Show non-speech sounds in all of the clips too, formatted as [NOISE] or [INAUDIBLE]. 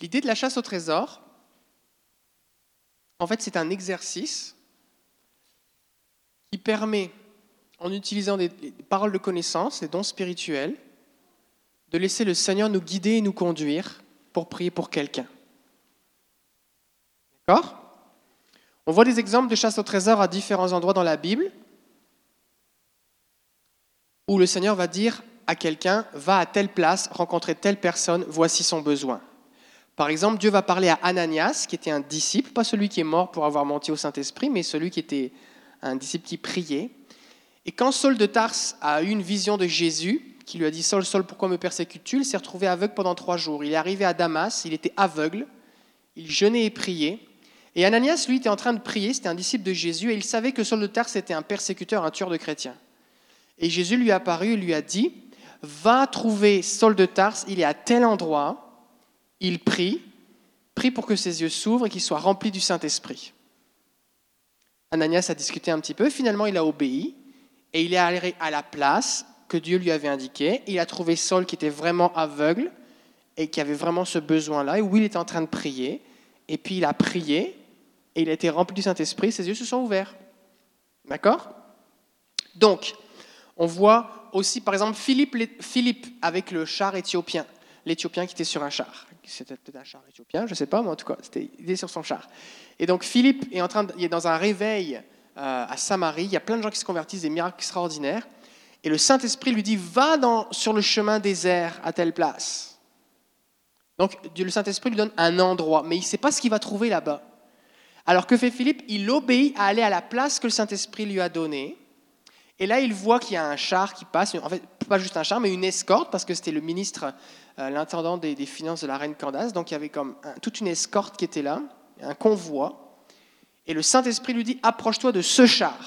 L'idée de la chasse au trésor, en fait, c'est un exercice qui permet, en utilisant des paroles de connaissance, des dons spirituels, de laisser le Seigneur nous guider et nous conduire pour prier pour quelqu'un. D'accord? On voit des exemples de chasse au trésor à différents endroits dans la Bible où le Seigneur va dire à quelqu'un, va à telle place, rencontrer telle personne, voici son besoin. Par exemple, Dieu va parler à Ananias, qui était un disciple, pas celui qui est mort pour avoir menti au Saint-Esprit, mais celui qui était un disciple qui priait. Et quand Saul de Tars a eu une vision de Jésus, qui lui a dit Saul, Saul, pourquoi me persécutes-tu? Il s'est retrouvé aveugle pendant trois jours. Il est arrivé à Damas, il était aveugle, il jeûnait et priait. Et Ananias, lui, était en train de prier, c'était un disciple de Jésus, et il savait que Saul de Tars était un persécuteur, un tueur de chrétiens. Et Jésus lui est apparu et lui a dit, va trouver Saul de Tars, il est à tel endroit, il prie, prie pour que ses yeux s'ouvrent et qu'il soit rempli du Saint-Esprit. Ananias a discuté un petit peu, finalement il a obéi, et il est allé à la place que Dieu lui avait indiquée. Il a trouvé Saul qui était vraiment aveugle et qui avait vraiment ce besoin-là, et où il était en train de prier, et puis il a prié, et il a été rempli du Saint-Esprit, ses yeux se sont ouverts. D'accord? Donc, on voit aussi, par exemple, Philippe, Philippe avec le char éthiopien, l'Éthiopien qui était sur un char. C'était peut-être un char éthiopien, je ne sais pas, mais en tout cas, c'était, il était sur son char. Et donc Philippe est, en train il est dans un réveil euh, à Samarie, il y a plein de gens qui se convertissent, des miracles extraordinaires. Et le Saint-Esprit lui dit, va dans, sur le chemin désert à telle place. Donc le Saint-Esprit lui donne un endroit, mais il ne sait pas ce qu'il va trouver là-bas. Alors que fait Philippe? Il obéit à aller à la place que le Saint-Esprit lui a donnée. Et là, il voit qu'il y a un char qui passe, en fait, pas juste un char, mais une escorte, parce que c'était le ministre, euh, l'intendant des, finances de la reine Candace. Donc il y avait comme toute une escorte qui était là, un convoi. Et le Saint-Esprit lui dit Approche-toi de ce char.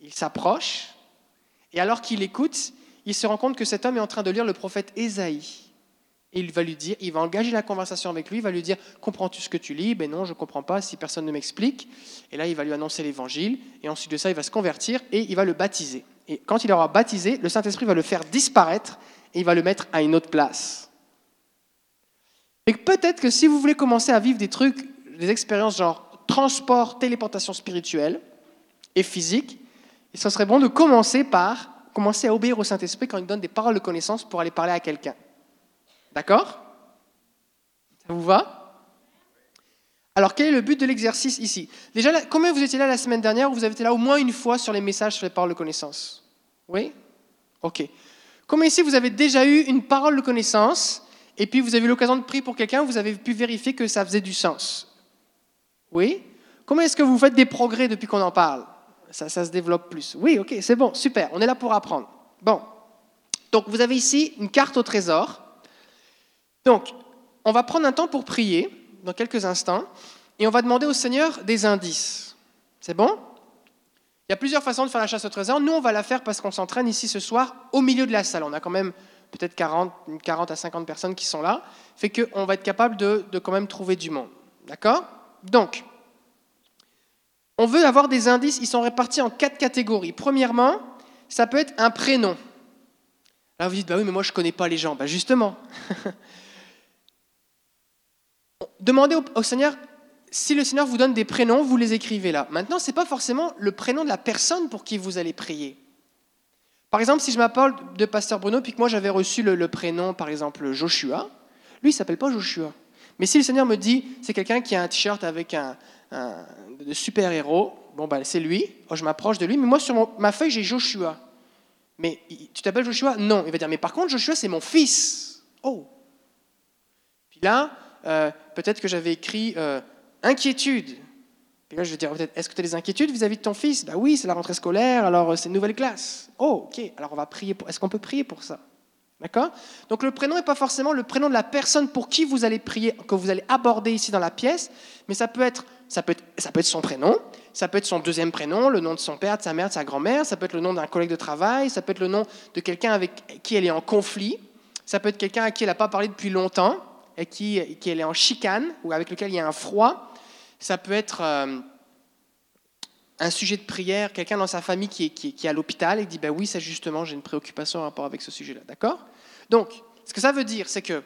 Il s'approche, et alors qu'il écoute, il se rend compte que cet homme est en train de lire le prophète Ésaïe. Et il va lui dire, il va engager la conversation avec lui, il va lui dire, comprends-tu ce que tu lis? Ben non, je ne comprends pas si personne ne m'explique. Et là, il va lui annoncer l'évangile, et ensuite de ça, il va se convertir et il va le baptiser. Et quand il aura baptisé, le Saint-Esprit va le faire disparaître et il va le mettre à une autre place. Et peut-être que si vous voulez commencer à vivre des trucs, des expériences genre transport, téléportation spirituelle et physique, ce serait bon de commencer par commencer à obéir au Saint-Esprit quand il donne des paroles de connaissance pour aller parler à quelqu'un. D'accord? Ça vous va? Alors, quel est le but de l'exercice ici? Déjà, combien vous étiez là la semaine dernière Vous avez été là au moins une fois sur les messages sur les paroles de connaissance? Oui? Ok. Combien ici vous avez déjà eu une parole de connaissance et puis vous avez eu l'occasion de prier pour quelqu'un, vous avez pu vérifier que ça faisait du sens? Oui? Comment est-ce que vous faites des progrès depuis qu'on en parle? Ça se développe plus. Oui, ok, c'est bon, super, on est là pour apprendre. Bon. Donc vous avez ici une carte au trésor. Donc, on va prendre un temps pour prier dans quelques instants et on va demander au Seigneur des indices. C'est bon? Il y a plusieurs façons de faire la chasse au trésor. Nous, on va la faire parce qu'on s'entraîne ici ce soir au milieu de la salle. On a quand même peut-être 40, 40 à 50 personnes qui sont là. Fait qu'on va être capable de, de quand même trouver du monde. D'accord? Donc, on veut avoir des indices. Ils sont répartis en quatre catégories. Premièrement, ça peut être un prénom. Là, vous dites, bah oui, mais moi, je ne connais pas les gens. Bah justement. [LAUGHS] demandez au, Seigneur, si le Seigneur vous donne des prénoms, vous les écrivez là. Maintenant, ce n'est pas forcément le prénom de la personne pour qui vous allez prier. Par exemple, si je m'appelle de Pasteur Bruno, puis que moi j'avais reçu le, prénom, par exemple, Joshua, lui, il s'appelle pas Joshua. Mais si le Seigneur me dit, c'est quelqu'un qui a un t-shirt avec un, super-héros, bon, ben, c'est lui, oh, je m'approche de lui, mais moi, sur ma feuille, j'ai Joshua. Mais tu t'appelles Joshua? Non. Il va dire, mais par contre, Joshua, c'est mon fils. Oh. Puis là, euh, peut-être que j'avais écrit euh, inquiétude. Puis là, je vais dire peut-être, est-ce que tu as des inquiétudes vis-à-vis de ton fils? Bah oui, c'est la rentrée scolaire, alors euh, c'est une nouvelle classe. Oh, ok, alors on va prier. Est-ce qu'on peut prier pour ça? D'accord? Donc le prénom n'est pas forcément le prénom de la personne pour qui vous allez prier, que vous allez aborder ici dans la pièce, mais ça peut être, ça peut être, ça peut être son prénom, ça peut être son deuxième prénom, le nom de son père, de sa mère, de sa grand-mère, ça peut être le nom d'un collègue de travail, ça peut être le nom de quelqu'un avec qui elle est en conflit, ça peut être quelqu'un à qui elle n'a pas parlé depuis longtemps, et qui, qui est en chicane, ou avec lequel il y a un froid. Ça peut être euh, un sujet de prière, quelqu'un dans sa famille qui est, qui, est à l'hôpital et dit ben oui, c'est justement, j'ai une préoccupation en rapport avec ce sujet-là. D'accord? Donc, ce que ça veut dire, c'est que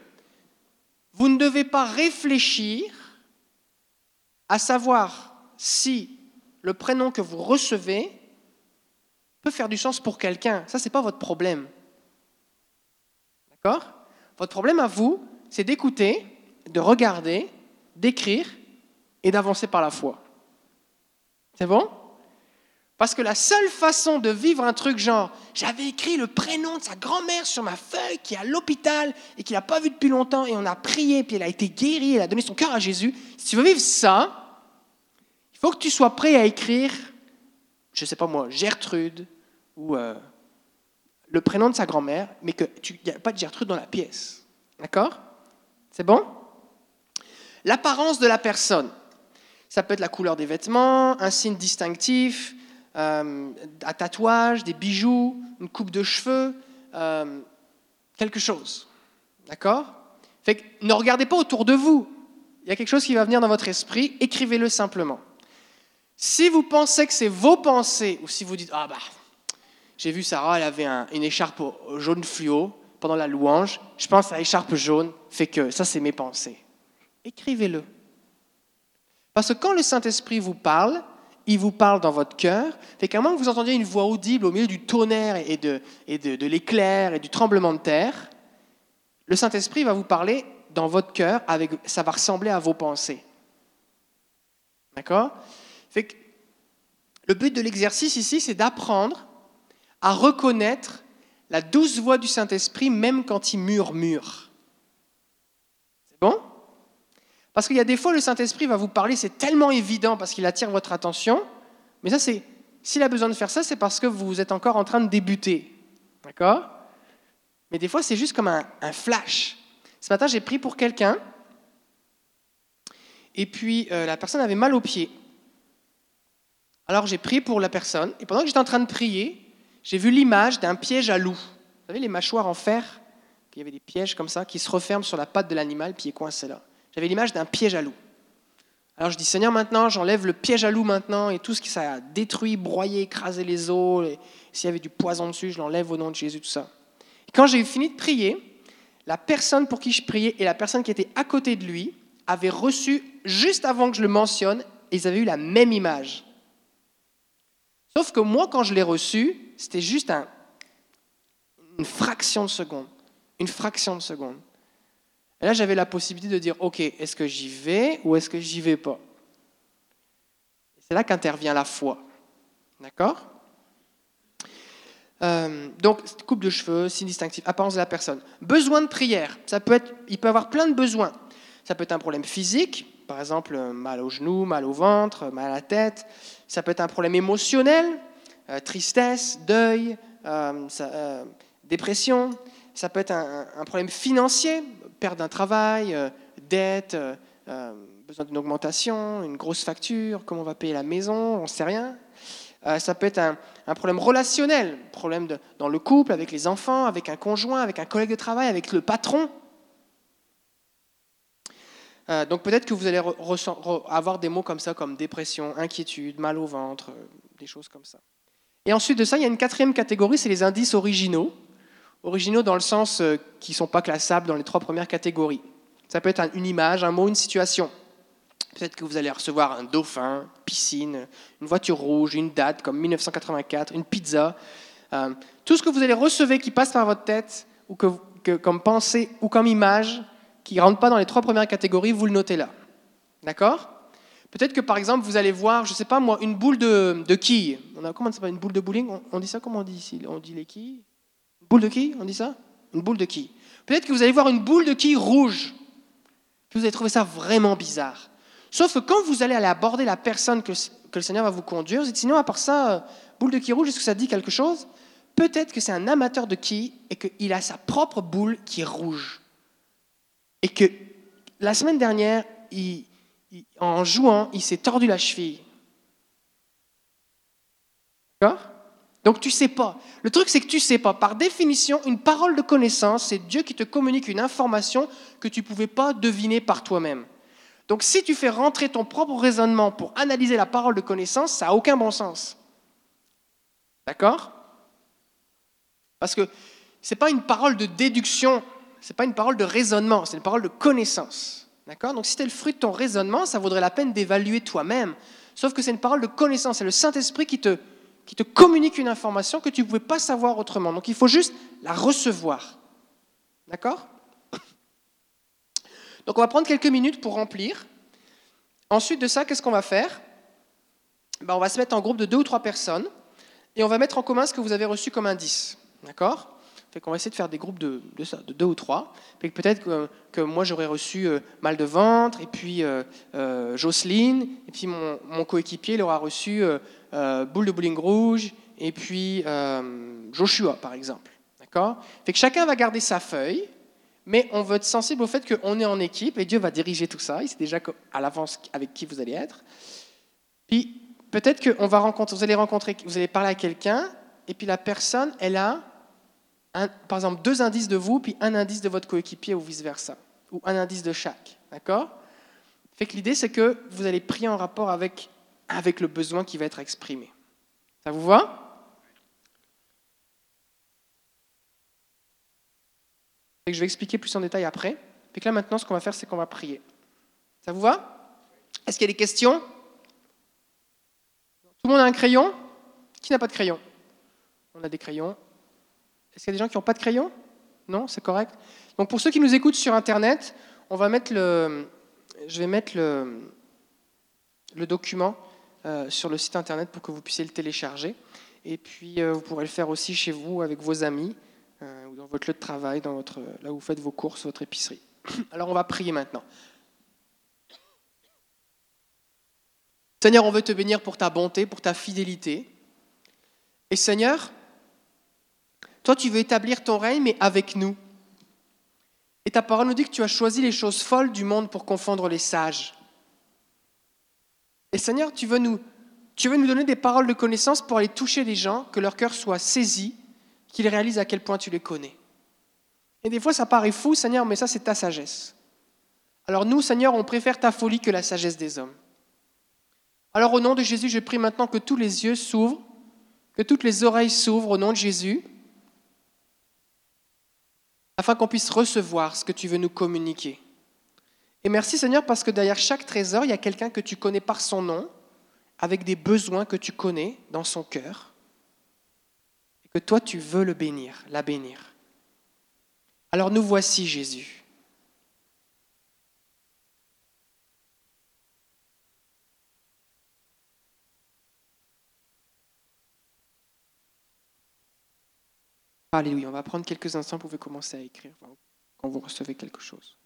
Vous ne devez pas réfléchir à savoir si le prénom que vous recevez peut faire du sens pour quelqu'un. Ça, ce n'est pas votre problème. D'accord? Votre problème à vous, c'est d'écouter, de regarder, d'écrire et d'avancer par la foi. C'est bon? Parce que la seule façon de vivre un truc genre, j'avais écrit le prénom de sa grand-mère sur ma feuille qui est à l'hôpital et qui n'a pas vu depuis longtemps et on a prié, puis elle a été guérie, elle a donné son cœur à Jésus. Si tu veux vivre ça, il faut que tu sois prêt à écrire, je ne sais pas moi, Gertrude ou euh, le prénom de sa grand-mère, mais qu'il n'y a pas de Gertrude dans la pièce. D'accord? C'est bon? L'apparence de la personne. Ça peut être la couleur des vêtements, un signe distinctif, euh, un tatouage, des bijoux, une coupe de cheveux, euh, quelque chose. D'accord? Ne regardez pas autour de vous. Il y a quelque chose qui va venir dans votre esprit, écrivez-le simplement. Si vous pensez que c'est vos pensées, ou si vous dites Ah bah, j'ai vu Sarah, elle avait une écharpe jaune fluo pendant la louange, je pense à l'écharpe jaune, fait que ça c'est mes pensées. Écrivez-le. Parce que quand le Saint-Esprit vous parle, il vous parle dans votre cœur. Fait qu'à moins que vous entendiez une voix audible au milieu du tonnerre et de, et de, l'éclair et du tremblement de terre, le Saint-Esprit va vous parler dans votre cœur, avec, ça va ressembler à vos pensées. D'accord? Fait que le but de l'exercice ici, c'est d'apprendre à reconnaître la douce voix du Saint-Esprit, même quand il murmure. C'est bon? Parce qu'il y a des fois, le Saint-Esprit va vous parler, c'est tellement évident parce qu'il attire votre attention. Mais ça, c'est, s'il a besoin de faire ça, c'est parce que vous êtes encore en train de débuter. D'accord? Mais des fois, c'est juste comme un, flash. Ce matin, j'ai pris pour quelqu'un. Et puis, euh, la personne avait mal aux pieds. Alors, j'ai prié pour la personne. Et pendant que j'étais en train de prier, j'ai vu l'image d'un piège à loup. Vous savez, les mâchoires en fer Il y avait des pièges comme ça qui se referment sur la patte de l'animal, puis il est coincé là. J'avais l'image d'un piège à loup. Alors je dis, Seigneur, maintenant, j'enlève le piège à loup maintenant et tout ce qui ça a détruit, broyé, écrasé les os, s'il y avait du poison dessus, je l'enlève au nom de Jésus, tout ça. Et quand j'ai fini de prier, la personne pour qui je priais et la personne qui était à côté de lui avaient reçu, juste avant que je le mentionne, ils avaient eu la même image. Sauf que moi, quand je l'ai reçu, c'était juste un, une fraction de seconde. Une fraction de seconde. Et là, j'avais la possibilité de dire, OK, est-ce que j'y vais ou est-ce que j'y vais pas? C'est là qu'intervient la foi. D'accord? Euh, donc, coupe de cheveux, signe distinctif, apparence de la personne. Besoin de prière. Ça peut être, il peut avoir plein de besoins. Ça peut être un problème physique, par exemple mal au genou, mal au ventre, mal à la tête. Ça peut être un problème émotionnel, euh, tristesse, deuil, euh, dépression. Ça peut être un problème financier, perte d'un travail, euh, dette, euh, euh, besoin d'une augmentation, une grosse facture, comment on va payer la maison, on ne sait rien. ça peut être un, problème relationnel, problème dans le couple, avec les enfants, avec un conjoint, avec un collègue de travail, avec le patron. Donc peut-être que vous allez avoir des mots comme ça, comme dépression, inquiétude, mal au ventre, des choses comme ça. Et ensuite de ça, il y a une quatrième catégorie, c'est les indices originaux originaux dans le sens euh, qui ne sont pas classables dans les trois premières catégories. Ça peut être une image, un mot, une situation. Peut-être que vous allez recevoir un dauphin, piscine, une voiture rouge, une date comme 1984, une pizza. Euh, tout ce que vous allez recevoir qui passe par votre tête, ou que, comme pensée ou comme image, qui ne rentre pas dans les trois premières catégories, vous le notez là. D'accord? Peut-être que par exemple, vous allez voir, je ne sais pas moi, une boule de, de quilles. On a, comment ça s'appelle? Une boule de bowling? On, dit ça comment on dit ici? On dit les quilles? Boule de qui On dit ça? Une boule de qui Peut-être que vous allez voir une boule de qui rouge. Vous allez trouver ça vraiment bizarre. Sauf que quand vous allez aller aborder la personne que, le Seigneur va vous conduire, vous dites sinon, à part ça, euh, boule de qui rouge, est-ce que ça dit quelque chose? Peut-être que c'est un amateur de qui et qu'il a sa propre boule qui est rouge. Et que la semaine dernière, en jouant, il s'est tordu la cheville. D'accord donc tu sais pas. Le truc c'est que tu sais pas. Par définition, une parole de connaissance, c'est Dieu qui te communique une information que tu pouvais pas deviner par toi-même. Donc si tu fais rentrer ton propre raisonnement pour analyser la parole de connaissance, ça n'a aucun bon sens. D'accord? Parce que ce n'est pas une parole de déduction, c'est pas une parole de raisonnement, c'est une parole de connaissance. D'accord? Donc si c'était le fruit de ton raisonnement, ça vaudrait la peine d'évaluer toi-même. Sauf que c'est une parole de connaissance, c'est le Saint-Esprit qui te, qui te communique une information que tu ne pouvais pas savoir autrement. Donc il faut juste la recevoir. D'accord? Donc on va prendre quelques minutes pour remplir. Ensuite de ça, qu'est-ce qu'on va faire? Ben, On va se mettre en groupe de deux ou trois personnes et on va mettre en commun ce que vous avez reçu comme indice. D'accord? Fait qu'on va essayer de faire des groupes de, de, deux ou trois. peut-être que, moi j'aurais reçu euh, mal de ventre, et puis euh, euh, Jocelyne, et puis mon, coéquipier il aura reçu boule de bowling rouge, et puis Joshua par exemple. D'accord? Fait que chacun va garder sa feuille, mais on veut être sensible au fait qu'on est en équipe et Dieu va diriger tout ça. Il sait déjà à l'avance avec qui vous allez être. Puis peut-être que va rencontrer, vous allez rencontrer, vous allez parler à quelqu'un, et puis la personne, elle a par exemple, deux indices de vous, puis un indice de votre coéquipier ou vice-versa, ou un indice de chaque. D'accord? Fait que l'idée, c'est que vous allez prier en rapport avec, avec le besoin qui va être exprimé. Ça vous va? Je vais expliquer plus en détail après. Fait que là, maintenant, ce qu'on va faire, c'est qu'on va prier. Ça vous va? Est-ce qu'il y a des questions? Tout le monde a un crayon? Qui n'a pas de crayon? On a des crayons. Est-ce qu'il y a des gens qui n'ont pas de crayon? Non, c'est correct. Donc pour ceux qui nous écoutent sur Internet, on va mettre le, je vais mettre le, document euh, sur le site Internet pour que vous puissiez le télécharger. Et puis euh, vous pourrez le faire aussi chez vous avec vos amis euh, ou dans votre lieu de travail, dans votre, là où vous faites vos courses, votre épicerie. [COUGHS] Alors on va prier maintenant. Seigneur, on veut te bénir pour ta bonté, pour ta fidélité. Et Seigneur, toi, tu veux établir ton règne, mais avec nous. Et ta parole nous dit que tu as choisi les choses folles du monde pour confondre les sages. Et Seigneur, tu veux nous, donner des paroles de connaissance pour aller toucher les gens, que leur cœur soit saisi, qu'ils réalisent à quel point tu les connais. Et des fois, ça paraît fou, Seigneur, mais ça, c'est ta sagesse. Alors nous, Seigneur, on préfère ta folie que la sagesse des hommes. Alors au nom de Jésus, je prie maintenant que tous les yeux s'ouvrent, que toutes les oreilles s'ouvrent au nom de Jésus, afin qu'on puisse recevoir ce que tu veux nous communiquer. Et merci Seigneur parce que derrière chaque trésor, il y a quelqu'un que tu connais par son nom, avec des besoins que tu connais dans son cœur, et que toi tu veux le bénir, la bénir. Alors nous voici Jésus. Alléluia. On va prendre quelques instants pour vous commencer à écrire quand vous recevez quelque chose.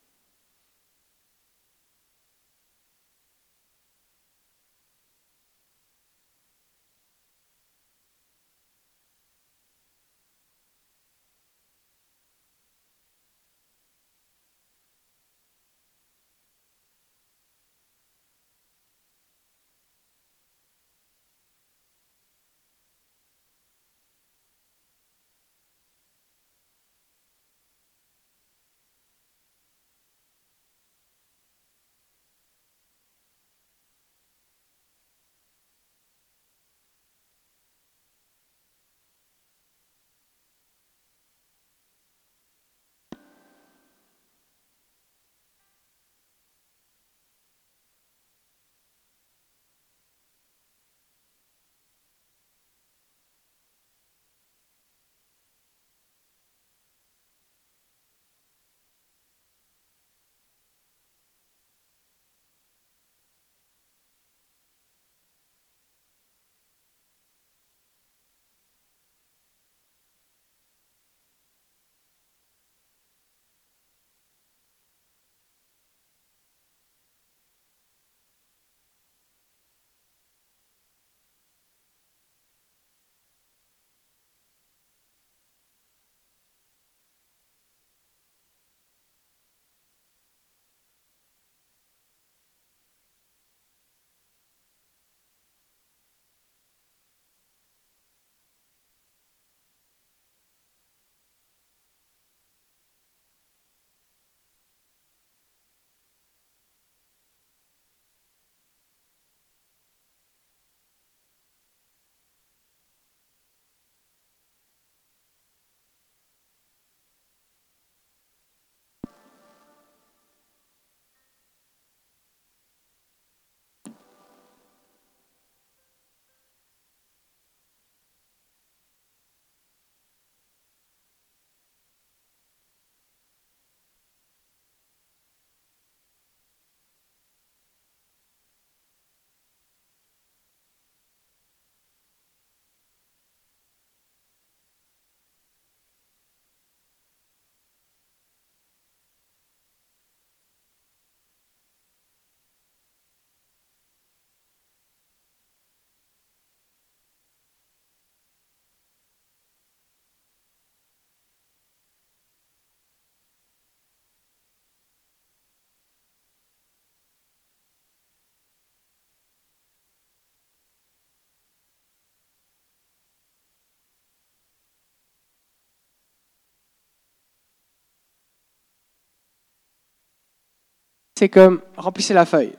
C'est comme remplissez la feuille.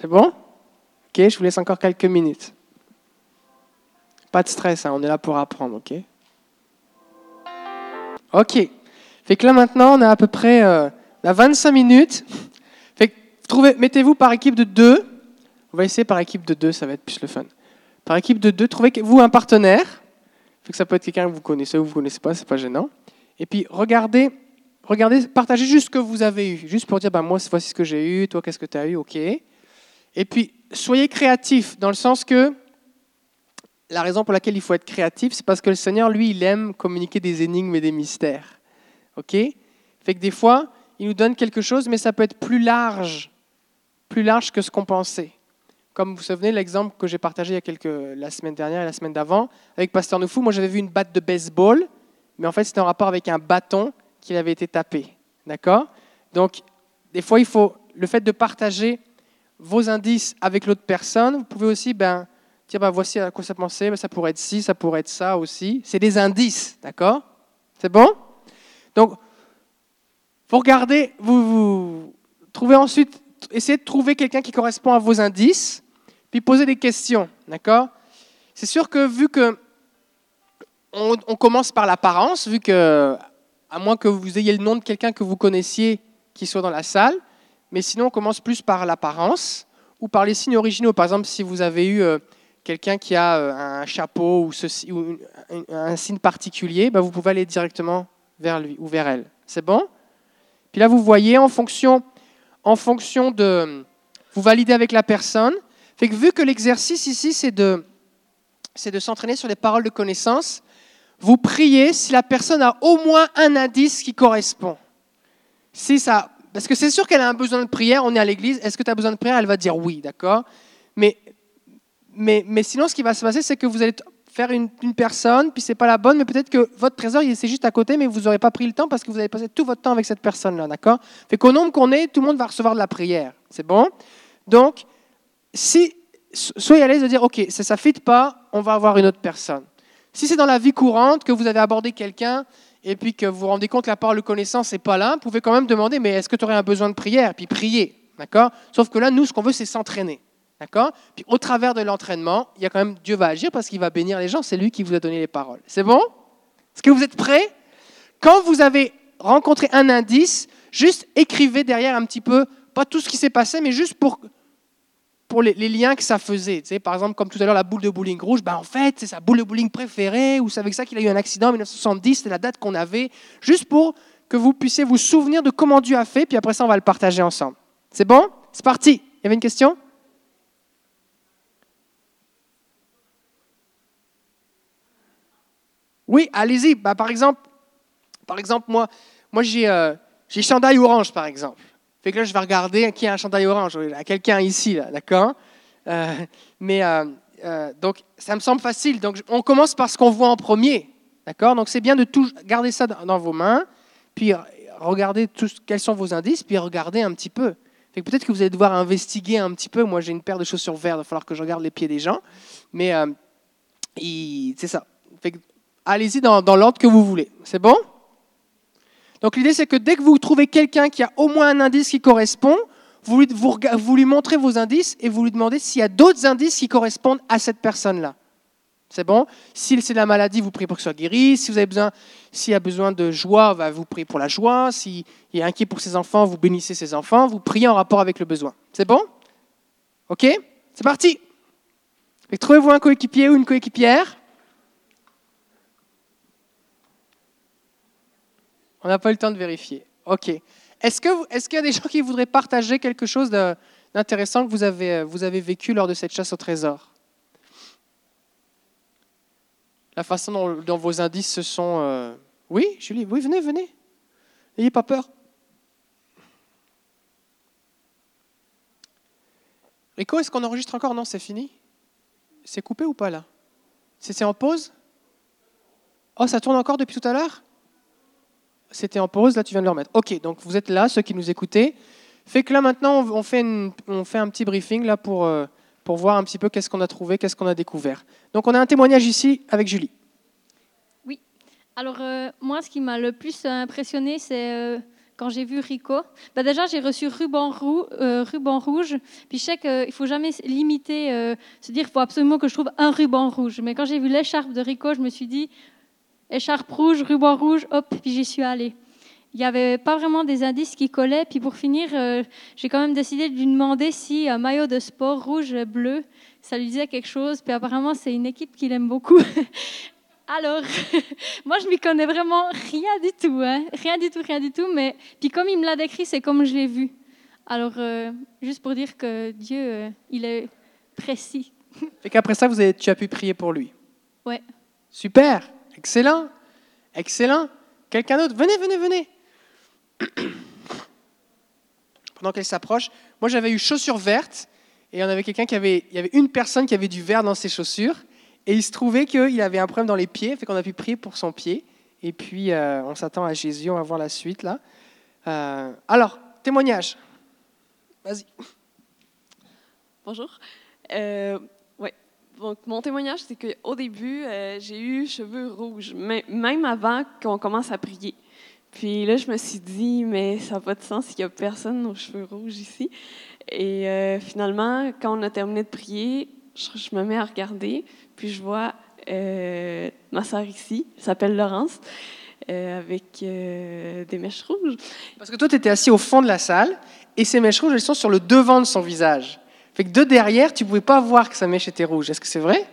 C'est bon? Ok, je vous laisse encore quelques minutes. Pas de stress, hein, on est là pour apprendre, ok? Ok. Fait que là maintenant, on a à peu près euh, 25 minutes. Fait que mettez-vous par équipe de deux. On va essayer par équipe de deux, ça va être plus le fun. Par équipe de deux, trouvez-vous un partenaire. Fait que ça peut être quelqu'un que vous connaissez ou vous ne connaissez pas, c'est pas gênant. Et puis regardez, regardez, partagez juste ce que vous avez eu, juste pour dire, bah, moi, voici ce que j'ai eu, toi, qu'est-ce que tu as eu, ok. Et puis soyez créatifs, dans le sens que la raison pour laquelle il faut être créatif, c'est parce que le Seigneur, lui, il aime communiquer des énigmes et des mystères. Ok Fait que des fois, il nous donne quelque chose, mais ça peut être plus large, plus large que ce qu'on pensait. Comme vous vous souvenez l'exemple que j'ai partagé la semaine dernière et la semaine d'avant avec Pasteur Noufou, moi j'avais vu une batte de baseball, mais en fait c'était en rapport avec un bâton qui avait été tapé. D'accord? Donc, des fois, il faut le fait de partager vos indices avec l'autre personne. Vous pouvez aussi ben, dire ben, voici à quoi ça pensait, ben, ça pourrait être ci, ça pourrait être ça aussi. C'est des indices, d'accord? C'est bon? Donc, vous regardez, vous, vous trouvez ensuite, essayez de trouver quelqu'un qui correspond à vos indices, puis posez des questions, d'accord? C'est sûr que vu que on, on commence par l'apparence, vu que à moins que vous ayez le nom de quelqu'un que vous connaissiez qui soit dans la salle, mais sinon on commence plus par l'apparence ou par les signes originaux. Par exemple, si vous avez eu euh, quelqu'un qui a euh, un chapeau ou, un, signe particulier, ben vous pouvez aller directement vers lui ou vers elle. C'est bon? Puis là, vous voyez en fonction, en fonction de... Vous validez avec la personne. Fait que vu que l'exercice ici, c'est de, c'est de s'entraîner sur les paroles de connaissance, vous priez si la personne a au moins un indice qui correspond. Si ça, parce que c'est sûr qu'elle a un besoin de prière, on est à l'église, est-ce que tu as besoin de prière? Elle va dire oui, d'accord mais, mais, mais sinon, ce qui va se passer, c'est que vous allez faire une, personne, puis c'est pas la bonne, mais peut-être que votre trésor, il c'est juste à côté, mais vous n'aurez pas pris le temps parce que vous avez passé tout votre temps avec cette personne-là, d'accord? Fait qu'au nombre qu'on est, tout le monde va recevoir de la prière, c'est bon? Donc, si, soyez à l'aise de dire, ok, ça ne fit pas, on va avoir une autre personne. Si c'est dans la vie courante que vous avez abordé quelqu'un et puis que vous vous rendez compte que la parole de connaissance n'est pas là, vous pouvez quand même demander mais est-ce que tu aurais un besoin de prière? Puis prier, d'accord? Sauf que là, nous, ce qu'on veut, c'est s'entraîner, d'accord? Puis au travers de l'entraînement, il y a quand même Dieu va agir parce qu'il va bénir les gens. C'est lui qui vous a donné les paroles. C'est bon? Est-ce que vous êtes prêts? Quand vous avez rencontré un indice, juste écrivez derrière un petit peu, pas tout ce qui s'est passé, mais juste pour pour les, liens que ça faisait. Tu sais, par exemple, comme tout à l'heure, la boule de bowling rouge, ben en fait, c'est sa boule de bowling préférée, ou c'est avec ça qu'il a eu un accident en 1970, c'était la date qu'on avait, juste pour que vous puissiez vous souvenir de comment Dieu a fait, puis après ça, on va le partager ensemble. C'est bon? C'est parti. Il y avait une question? Oui, allez-y. Bah, par exemple, par exemple, moi, moi j'ai euh, chandail orange, par exemple. Fait que là, je vais regarder qui a un chandail orange. À quelqu'un ici, là, d'accord? Euh, Mais euh, euh, donc, ça me semble facile. Donc, on commence par ce qu'on voit en premier, d'accord? Donc, c'est bien de tout garder ça dans vos mains, puis regarder tous, quels sont vos indices, puis regarder un petit peu. Fait que peut-être que vous allez devoir investiguer un petit peu. Moi, j'ai une paire de chaussures vertes, il va falloir que je regarde les pieds des gens. Mais c'est ça. Allez-y dans l'ordre que vous voulez. C'est bon? Donc l'idée, c'est que dès que vous trouvez quelqu'un qui a au moins un indice qui correspond, vous lui, montrez vos indices et vous lui demandez s'il y a d'autres indices qui correspondent à cette personne-là. C'est bon? Si c'est la maladie, vous priez pour qu'il soit guéri. Si vous avez besoin, s'il a besoin de joie, bah, vous priez pour la joie. S'il est inquiet pour ses enfants, vous bénissez ses enfants. Vous priez en rapport avec le besoin. C'est bon? Ok? C'est parti. Trouvez-vous un coéquipier ou une coéquipière? On n'a pas eu le temps de vérifier. OK. Est-ce qu'il y a des gens qui voudraient partager quelque chose d'intéressant que vous avez, vous avez vécu lors de cette chasse au trésor? La façon dont, vos indices se sont... Euh, oui, Julie, oui, venez, venez. N'ayez pas peur. Rico, est-ce qu'on enregistre encore? Non, c'est fini. C'est coupé ou pas là? C'est en pause? Oh, ça tourne encore depuis tout à l'heure? C'était en pause, là tu viens de le remettre. Ok, donc vous êtes là, ceux qui nous écoutez. Fait que là maintenant, on fait, on fait un petit briefing là pour, euh, pour voir un petit peu qu'est-ce qu'on a trouvé, qu'est-ce qu'on a découvert. Donc on a un témoignage ici avec Julie. Oui. Alors euh, moi, ce qui m'a le plus impressionné, c'est euh, quand j'ai vu Rico. Bah déjà, j'ai reçu ruban, roux, euh, ruban rouge. Puis je sais qu'il ne faut jamais limiter, euh, se dire qu'il faut absolument que je trouve un ruban rouge. Mais quand j'ai vu l'écharpe de Rico, je me suis dit, écharpe rouge, ruban rouge, hop, puis j'y suis allée. Il n'y avait pas vraiment des indices qui collaient. Puis pour finir, euh, j'ai quand même décidé de lui demander si un maillot de sport rouge, bleu, ça lui disait quelque chose. Puis apparemment, c'est une équipe qu'il aime beaucoup. [LAUGHS] Alors, [LAUGHS] moi, je m'y connais vraiment rien du tout, hein? rien du tout, rien du tout. Mais puis comme il me l'a décrit, c'est comme je l'ai vu. Alors, euh, juste pour dire que Dieu, euh, il est précis. Et qu'après ça, vous avez, tu as pu prier pour lui. Ouais. Super, excellent, excellent. Quelqu'un d'autre? Venez, venez, venez. [CLEARS THROAT] Pendant qu'elle s'approche, moi j'avais eu chaussures vertes et il y en avait quelqu'un qui avait, il y avait une personne qui avait du vert dans ses chaussures et il se trouvait qu'il avait un problème dans les pieds, fait qu'on a pu prier pour son pied. Et puis euh, on s'attend à Jésus, on va voir la suite là. Euh, alors, témoignage. Vas-y. Bonjour. Euh. Donc, mon témoignage, c'est qu'au début, euh, j'ai eu cheveux rouges, mais même avant qu'on commence à prier. Puis là, je me suis dit, mais ça n'a pas de sens, il n'y a personne aux cheveux rouges ici. Et euh, finalement, quand on a terminé de prier, je, me mets à regarder, puis je vois euh, ma sœur ici, elle s'appelle Laurence, avec des mèches rouges. Parce que toi, tu étais assis au fond de la salle et ces mèches rouges, elles sont sur le devant de son visage. Fait que de derrière, tu pouvais pas voir que sa mèche était rouge. Est-ce que c'est vrai?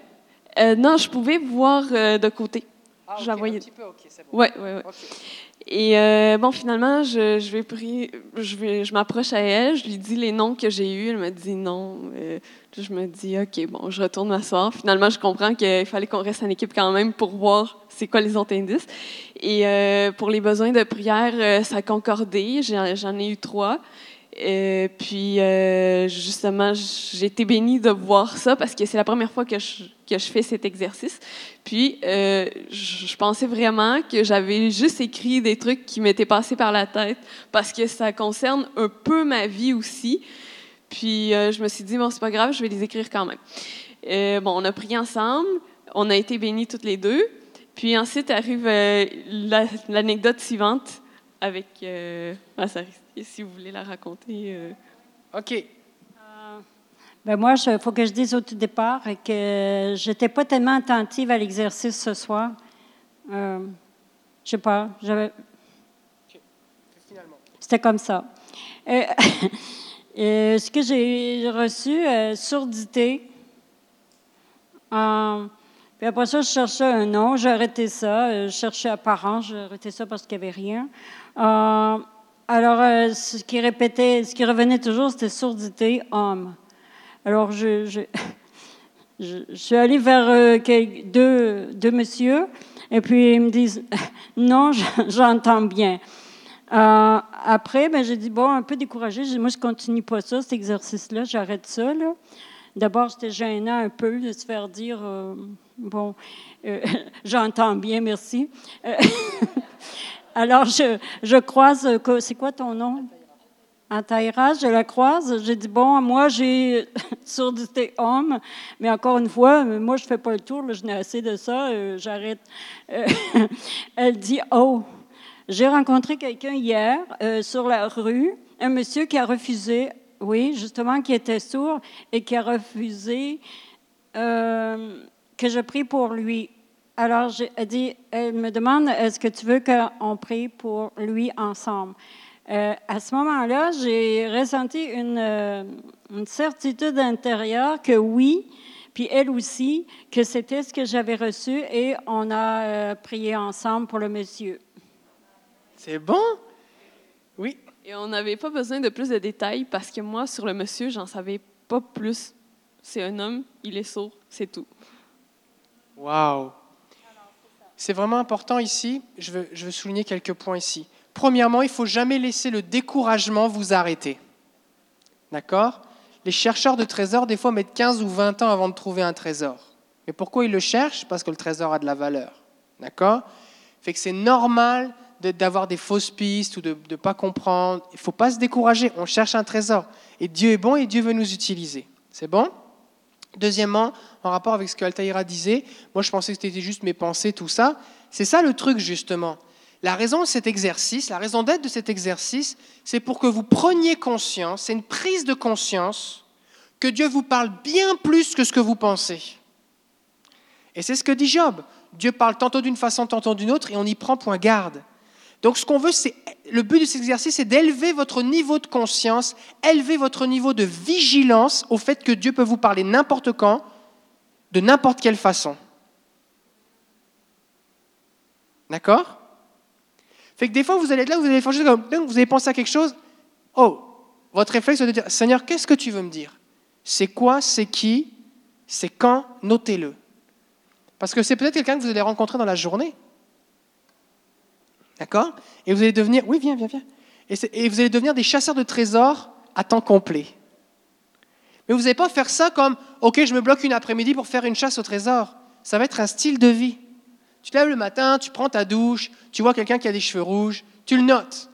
Euh, non, je pouvais voir euh, de côté. ah, la voyais. peu, ok, c'est bon. Ouais, ouais, ouais. Et euh, bon, finalement, je, je vais prier, je, vais, je m'approche à elle, je lui dis les noms que j'ai eus, elle me dit non. Je me dis, OK, bon, je retourne m'asseoir. Finalement, je comprends qu'il fallait qu'on reste en équipe quand même pour voir c'est quoi les autres indices. Et pour les besoins de prière, ça a concordé. J'ai- J'en ai eu trois. Euh, puis, euh, justement, j'ai été bénie de voir ça parce que c'est la première fois que je, fais cet exercice. Puis, euh, je, pensais vraiment que j'avais juste écrit des trucs qui m'étaient passés par la tête parce que ça concerne un peu ma vie aussi. Puis, je me suis dit, bon, c'est pas grave, je vais les écrire quand même. Bon, on a prié ensemble, on a été bénis toutes les deux. Puis ensuite arrive la- l'anecdote suivante avec ma si vous voulez la raconter. euh. Ok. Ben moi, il faut que je dise au tout départ que j'étais pas tellement attentive à l'exercice ce soir. Euh, je sais pas, j'avais, c'était comme ça. Euh, [LAUGHS] euh, ce que j'ai reçu, euh, surdité. Euh, puis après ça, je cherchais un nom, j'ai arrêté ça. Euh, Je cherchais apparence, j'ai arrêté ça parce qu'il n'y avait rien. Alors, euh, ce qui répétait, ce qui revenait toujours, c'était surdité, homme. Alors, je, [LAUGHS] suis allée vers euh, deux, deux messieurs, et puis ils me disent [LAUGHS] Non, [LAUGHS] j'entends bien. Euh, après, ben, j'ai dit Bon, un peu découragée, Moi, je continue pas ça, cet exercice-là, j'arrête ça. Là. D'abord, c'était gênant un peu de se faire dire Bon, j'entends bien, merci. Alors, je, je croise, c'est quoi ton nom? Antaïra, je la croise. J'ai dit, bon, moi, j'ai [LAUGHS] surdité homme, mais encore une fois, moi, je fais pas le tour, je n'ai assez de ça, euh, j'arrête. Euh, [LAUGHS] elle dit, oh, j'ai rencontré quelqu'un hier euh, sur la rue, un monsieur qui a refusé, oui, justement, qui était sourd et qui a refusé que je prie pour lui. Alors, j'ai- elle, dit, elle me demande, est-ce que tu veux qu'on prie pour lui ensemble? Euh, à ce moment-là, j'ai ressenti une, euh, une certitude intérieure que oui, puis elle aussi, que c'était ce que j'avais reçu et on a euh, prié ensemble pour le monsieur. C'est bon? Oui. Et on n'avait pas besoin de plus de détails parce que moi, sur le monsieur, j'en savais pas plus. C'est un homme, il est sourd, c'est tout. Waouh. C'est vraiment important ici. Je veux, souligner quelques points ici. Premièrement, il ne faut jamais laisser le découragement vous arrêter. D'accord? Les chercheurs de trésors, des fois, mettent 15 ou 20 ans avant de trouver un trésor. Mais pourquoi ils le cherchent? Parce que le trésor a de la valeur. D'accord? Fait que c'est normal d'avoir des fausses pistes ou de ne pas comprendre. Il ne faut pas se décourager. On cherche un trésor. Et Dieu est bon et Dieu veut nous utiliser. C'est bon? Deuxièmement, en rapport avec ce que Altaïra disait, moi je pensais que c'était juste mes pensées, tout ça. C'est ça le truc justement. La raison de cet exercice, la raison d'être de cet exercice, c'est pour que vous preniez conscience, c'est une prise de conscience que Dieu vous parle bien plus que ce que vous pensez. Et c'est ce que dit Job. Dieu parle tantôt d'une façon, tantôt d'une autre, et on y prend point garde. Donc ce qu'on veut, c'est le but de cet exercice, c'est d'élever votre niveau de conscience, élever votre niveau de vigilance au fait que Dieu peut vous parler n'importe quand, de n'importe quelle façon. D'accord? Fait que des fois, vous allez être là, vous allez faire juste comme, vous allez penser à quelque chose. Oh, votre réflexe, de dire, Seigneur, qu'est-ce que tu veux me dire? C'est quoi? C'est qui? C'est quand? Notez-le. Parce que c'est peut-être quelqu'un que vous allez rencontrer dans la journée. D'accord Et vous allez devenir, oui, viens, viens, viens. Et, vous allez devenir des chasseurs de trésors à temps complet. Mais vous n'allez pas faire ça comme, OK, je me bloque une après-midi pour faire une chasse au trésor. Ça va être un style de vie. Tu te lèves le matin, tu prends ta douche, tu vois quelqu'un qui a des cheveux rouges, tu le notes.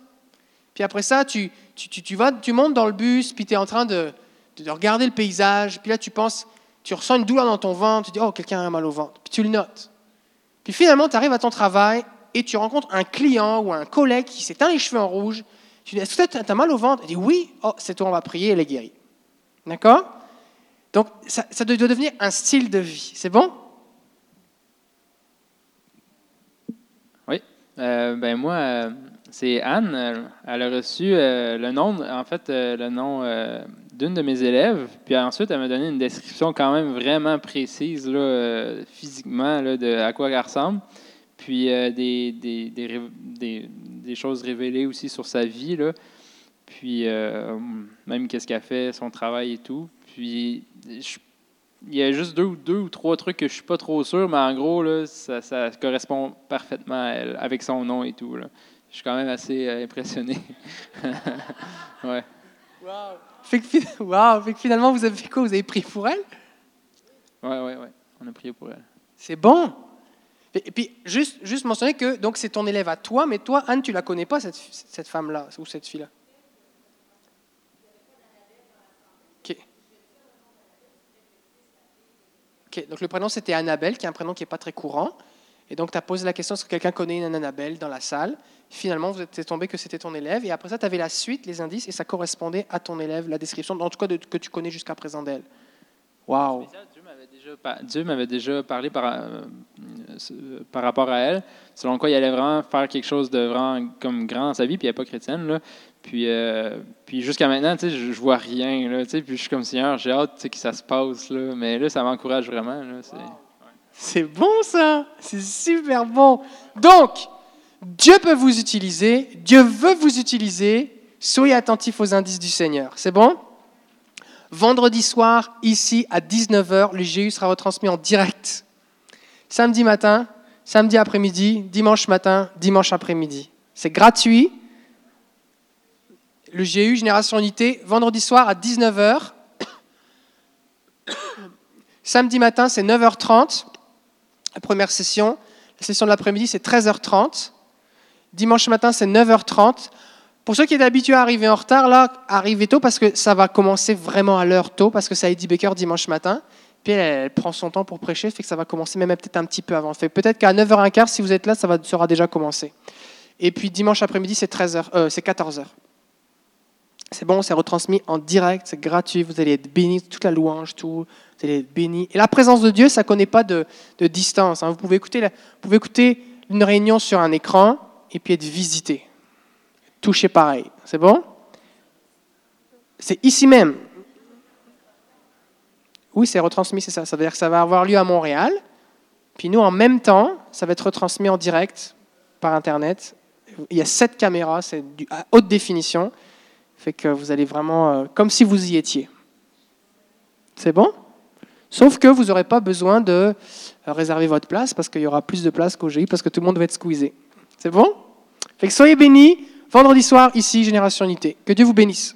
Puis après ça, tu, tu, vas, tu montes dans le bus, puis tu es en train de, de, regarder le paysage, puis là tu penses, tu ressens une douleur dans ton ventre, tu dis, oh, quelqu'un a mal au ventre, puis tu le notes. Puis finalement, tu arrives à ton travail et tu rencontres un client ou un collègue qui s'éteint les cheveux en rouge. Tu dis, est-ce que tu as mal au ventre? Il dit, oui, oh, c'est toi, on va prier, elle est guérie. D'accord? Donc, ça, doit devenir un style de vie. C'est bon? Oui. Euh, ben moi, euh, c'est Anne. Elle a reçu euh, le nom, en fait, le nom d'une de mes élèves. Puis ensuite, elle m'a donné une description quand même vraiment précise, physiquement, de à quoi elle ressemble. Puis des, des, des, des, choses révélées aussi sur sa vie. Là. Puis même qu'est-ce qu'elle fait, son travail et tout. Puis je il y a juste deux, deux ou trois trucs que je suis pas trop sûr, mais en gros, là, ça, ça correspond parfaitement à elle, avec son nom et tout. Là. Je suis quand même assez euh, impressionné. [LAUGHS] ouais. Wow. Fait que, [LAUGHS] wow. Fait que finalement, vous avez fait quoi? Vous avez prié pour elle? Ouais, ouais, ouais. On a prié pour elle. C'est bon. Et puis, juste, juste mentionner que donc c'est ton élève à toi, mais toi, Anne, tu la connais pas, cette, cette femme-là, ou cette fille-là? donc le prénom c'était Annabelle, qui est un prénom qui n'est pas très courant. Et donc tu as posé la question est-ce que quelqu'un connaît une Annabelle dans la salle? Finalement, vous êtes tombé que c'était ton élève. Et après ça, tu avais la suite, les indices, et ça correspondait à ton élève, la description, en tout cas, que tu connais jusqu'à présent d'elle. Waouh Dieu m'avait déjà parlé par, euh, par rapport à elle, selon quoi il allait vraiment faire quelque chose de vraiment comme grand dans sa vie, puis elle n'est pas chrétienne. Là. Puis, euh, puis jusqu'à maintenant, je, je vois rien. Là, puis je suis comme Seigneur, j'ai hâte que ça se passe. Là, mais là, ça m'encourage vraiment. c'est bon ça! C'est super bon! Donc, Dieu peut vous utiliser, Dieu veut vous utiliser. Soyez attentifs aux indices du Seigneur. C'est bon? Vendredi soir, ici à 19h, le GU sera retransmis en direct. Samedi matin, samedi après-midi, dimanche matin, dimanche après-midi. C'est gratuit le GU Génération Unité, vendredi soir à 19h. [COUGHS] Samedi matin, c'est 9h30, la première session. La session de l'après-midi, c'est 13h30. Dimanche matin, c'est 9h30. Pour ceux qui étaient habitués à arriver en retard, là, arrivez tôt parce que ça va commencer vraiment à l'heure tôt, parce que c'est Eddie Baker dimanche matin. Puis elle, prend son temps pour prêcher, fait que ça va commencer même peut-être un petit peu avant. Fait peut-être qu'à 9h15, si vous êtes là, ça sera déjà commencé. Et puis dimanche après-midi, c'est 13h, euh, c'est 14h. C'est bon, c'est retransmis en direct, c'est gratuit, vous allez être bénis, toute la louange, tout, vous allez être bénis. Et la présence de Dieu, ça ne connaît pas de, distance. Hein. Vous, pouvez écouter vous pouvez écouter une réunion sur un écran et puis être visité. Toucher pareil. C'est bon? C'est ici même. Oui, c'est retransmis, c'est ça. Ça veut dire que ça va avoir lieu à Montréal. Puis nous, en même temps, ça va être retransmis en direct par Internet. Il y a sept caméras, c'est à haute définition. Fait que vous allez vraiment, euh, comme si vous y étiez. C'est bon? Sauf que vous n'aurez pas besoin de euh, réserver votre place parce qu'il y aura plus de place qu'au GI parce que tout le monde va être squeezé. C'est bon? Fait que soyez bénis vendredi soir ici, Génération Unité. Que Dieu vous bénisse.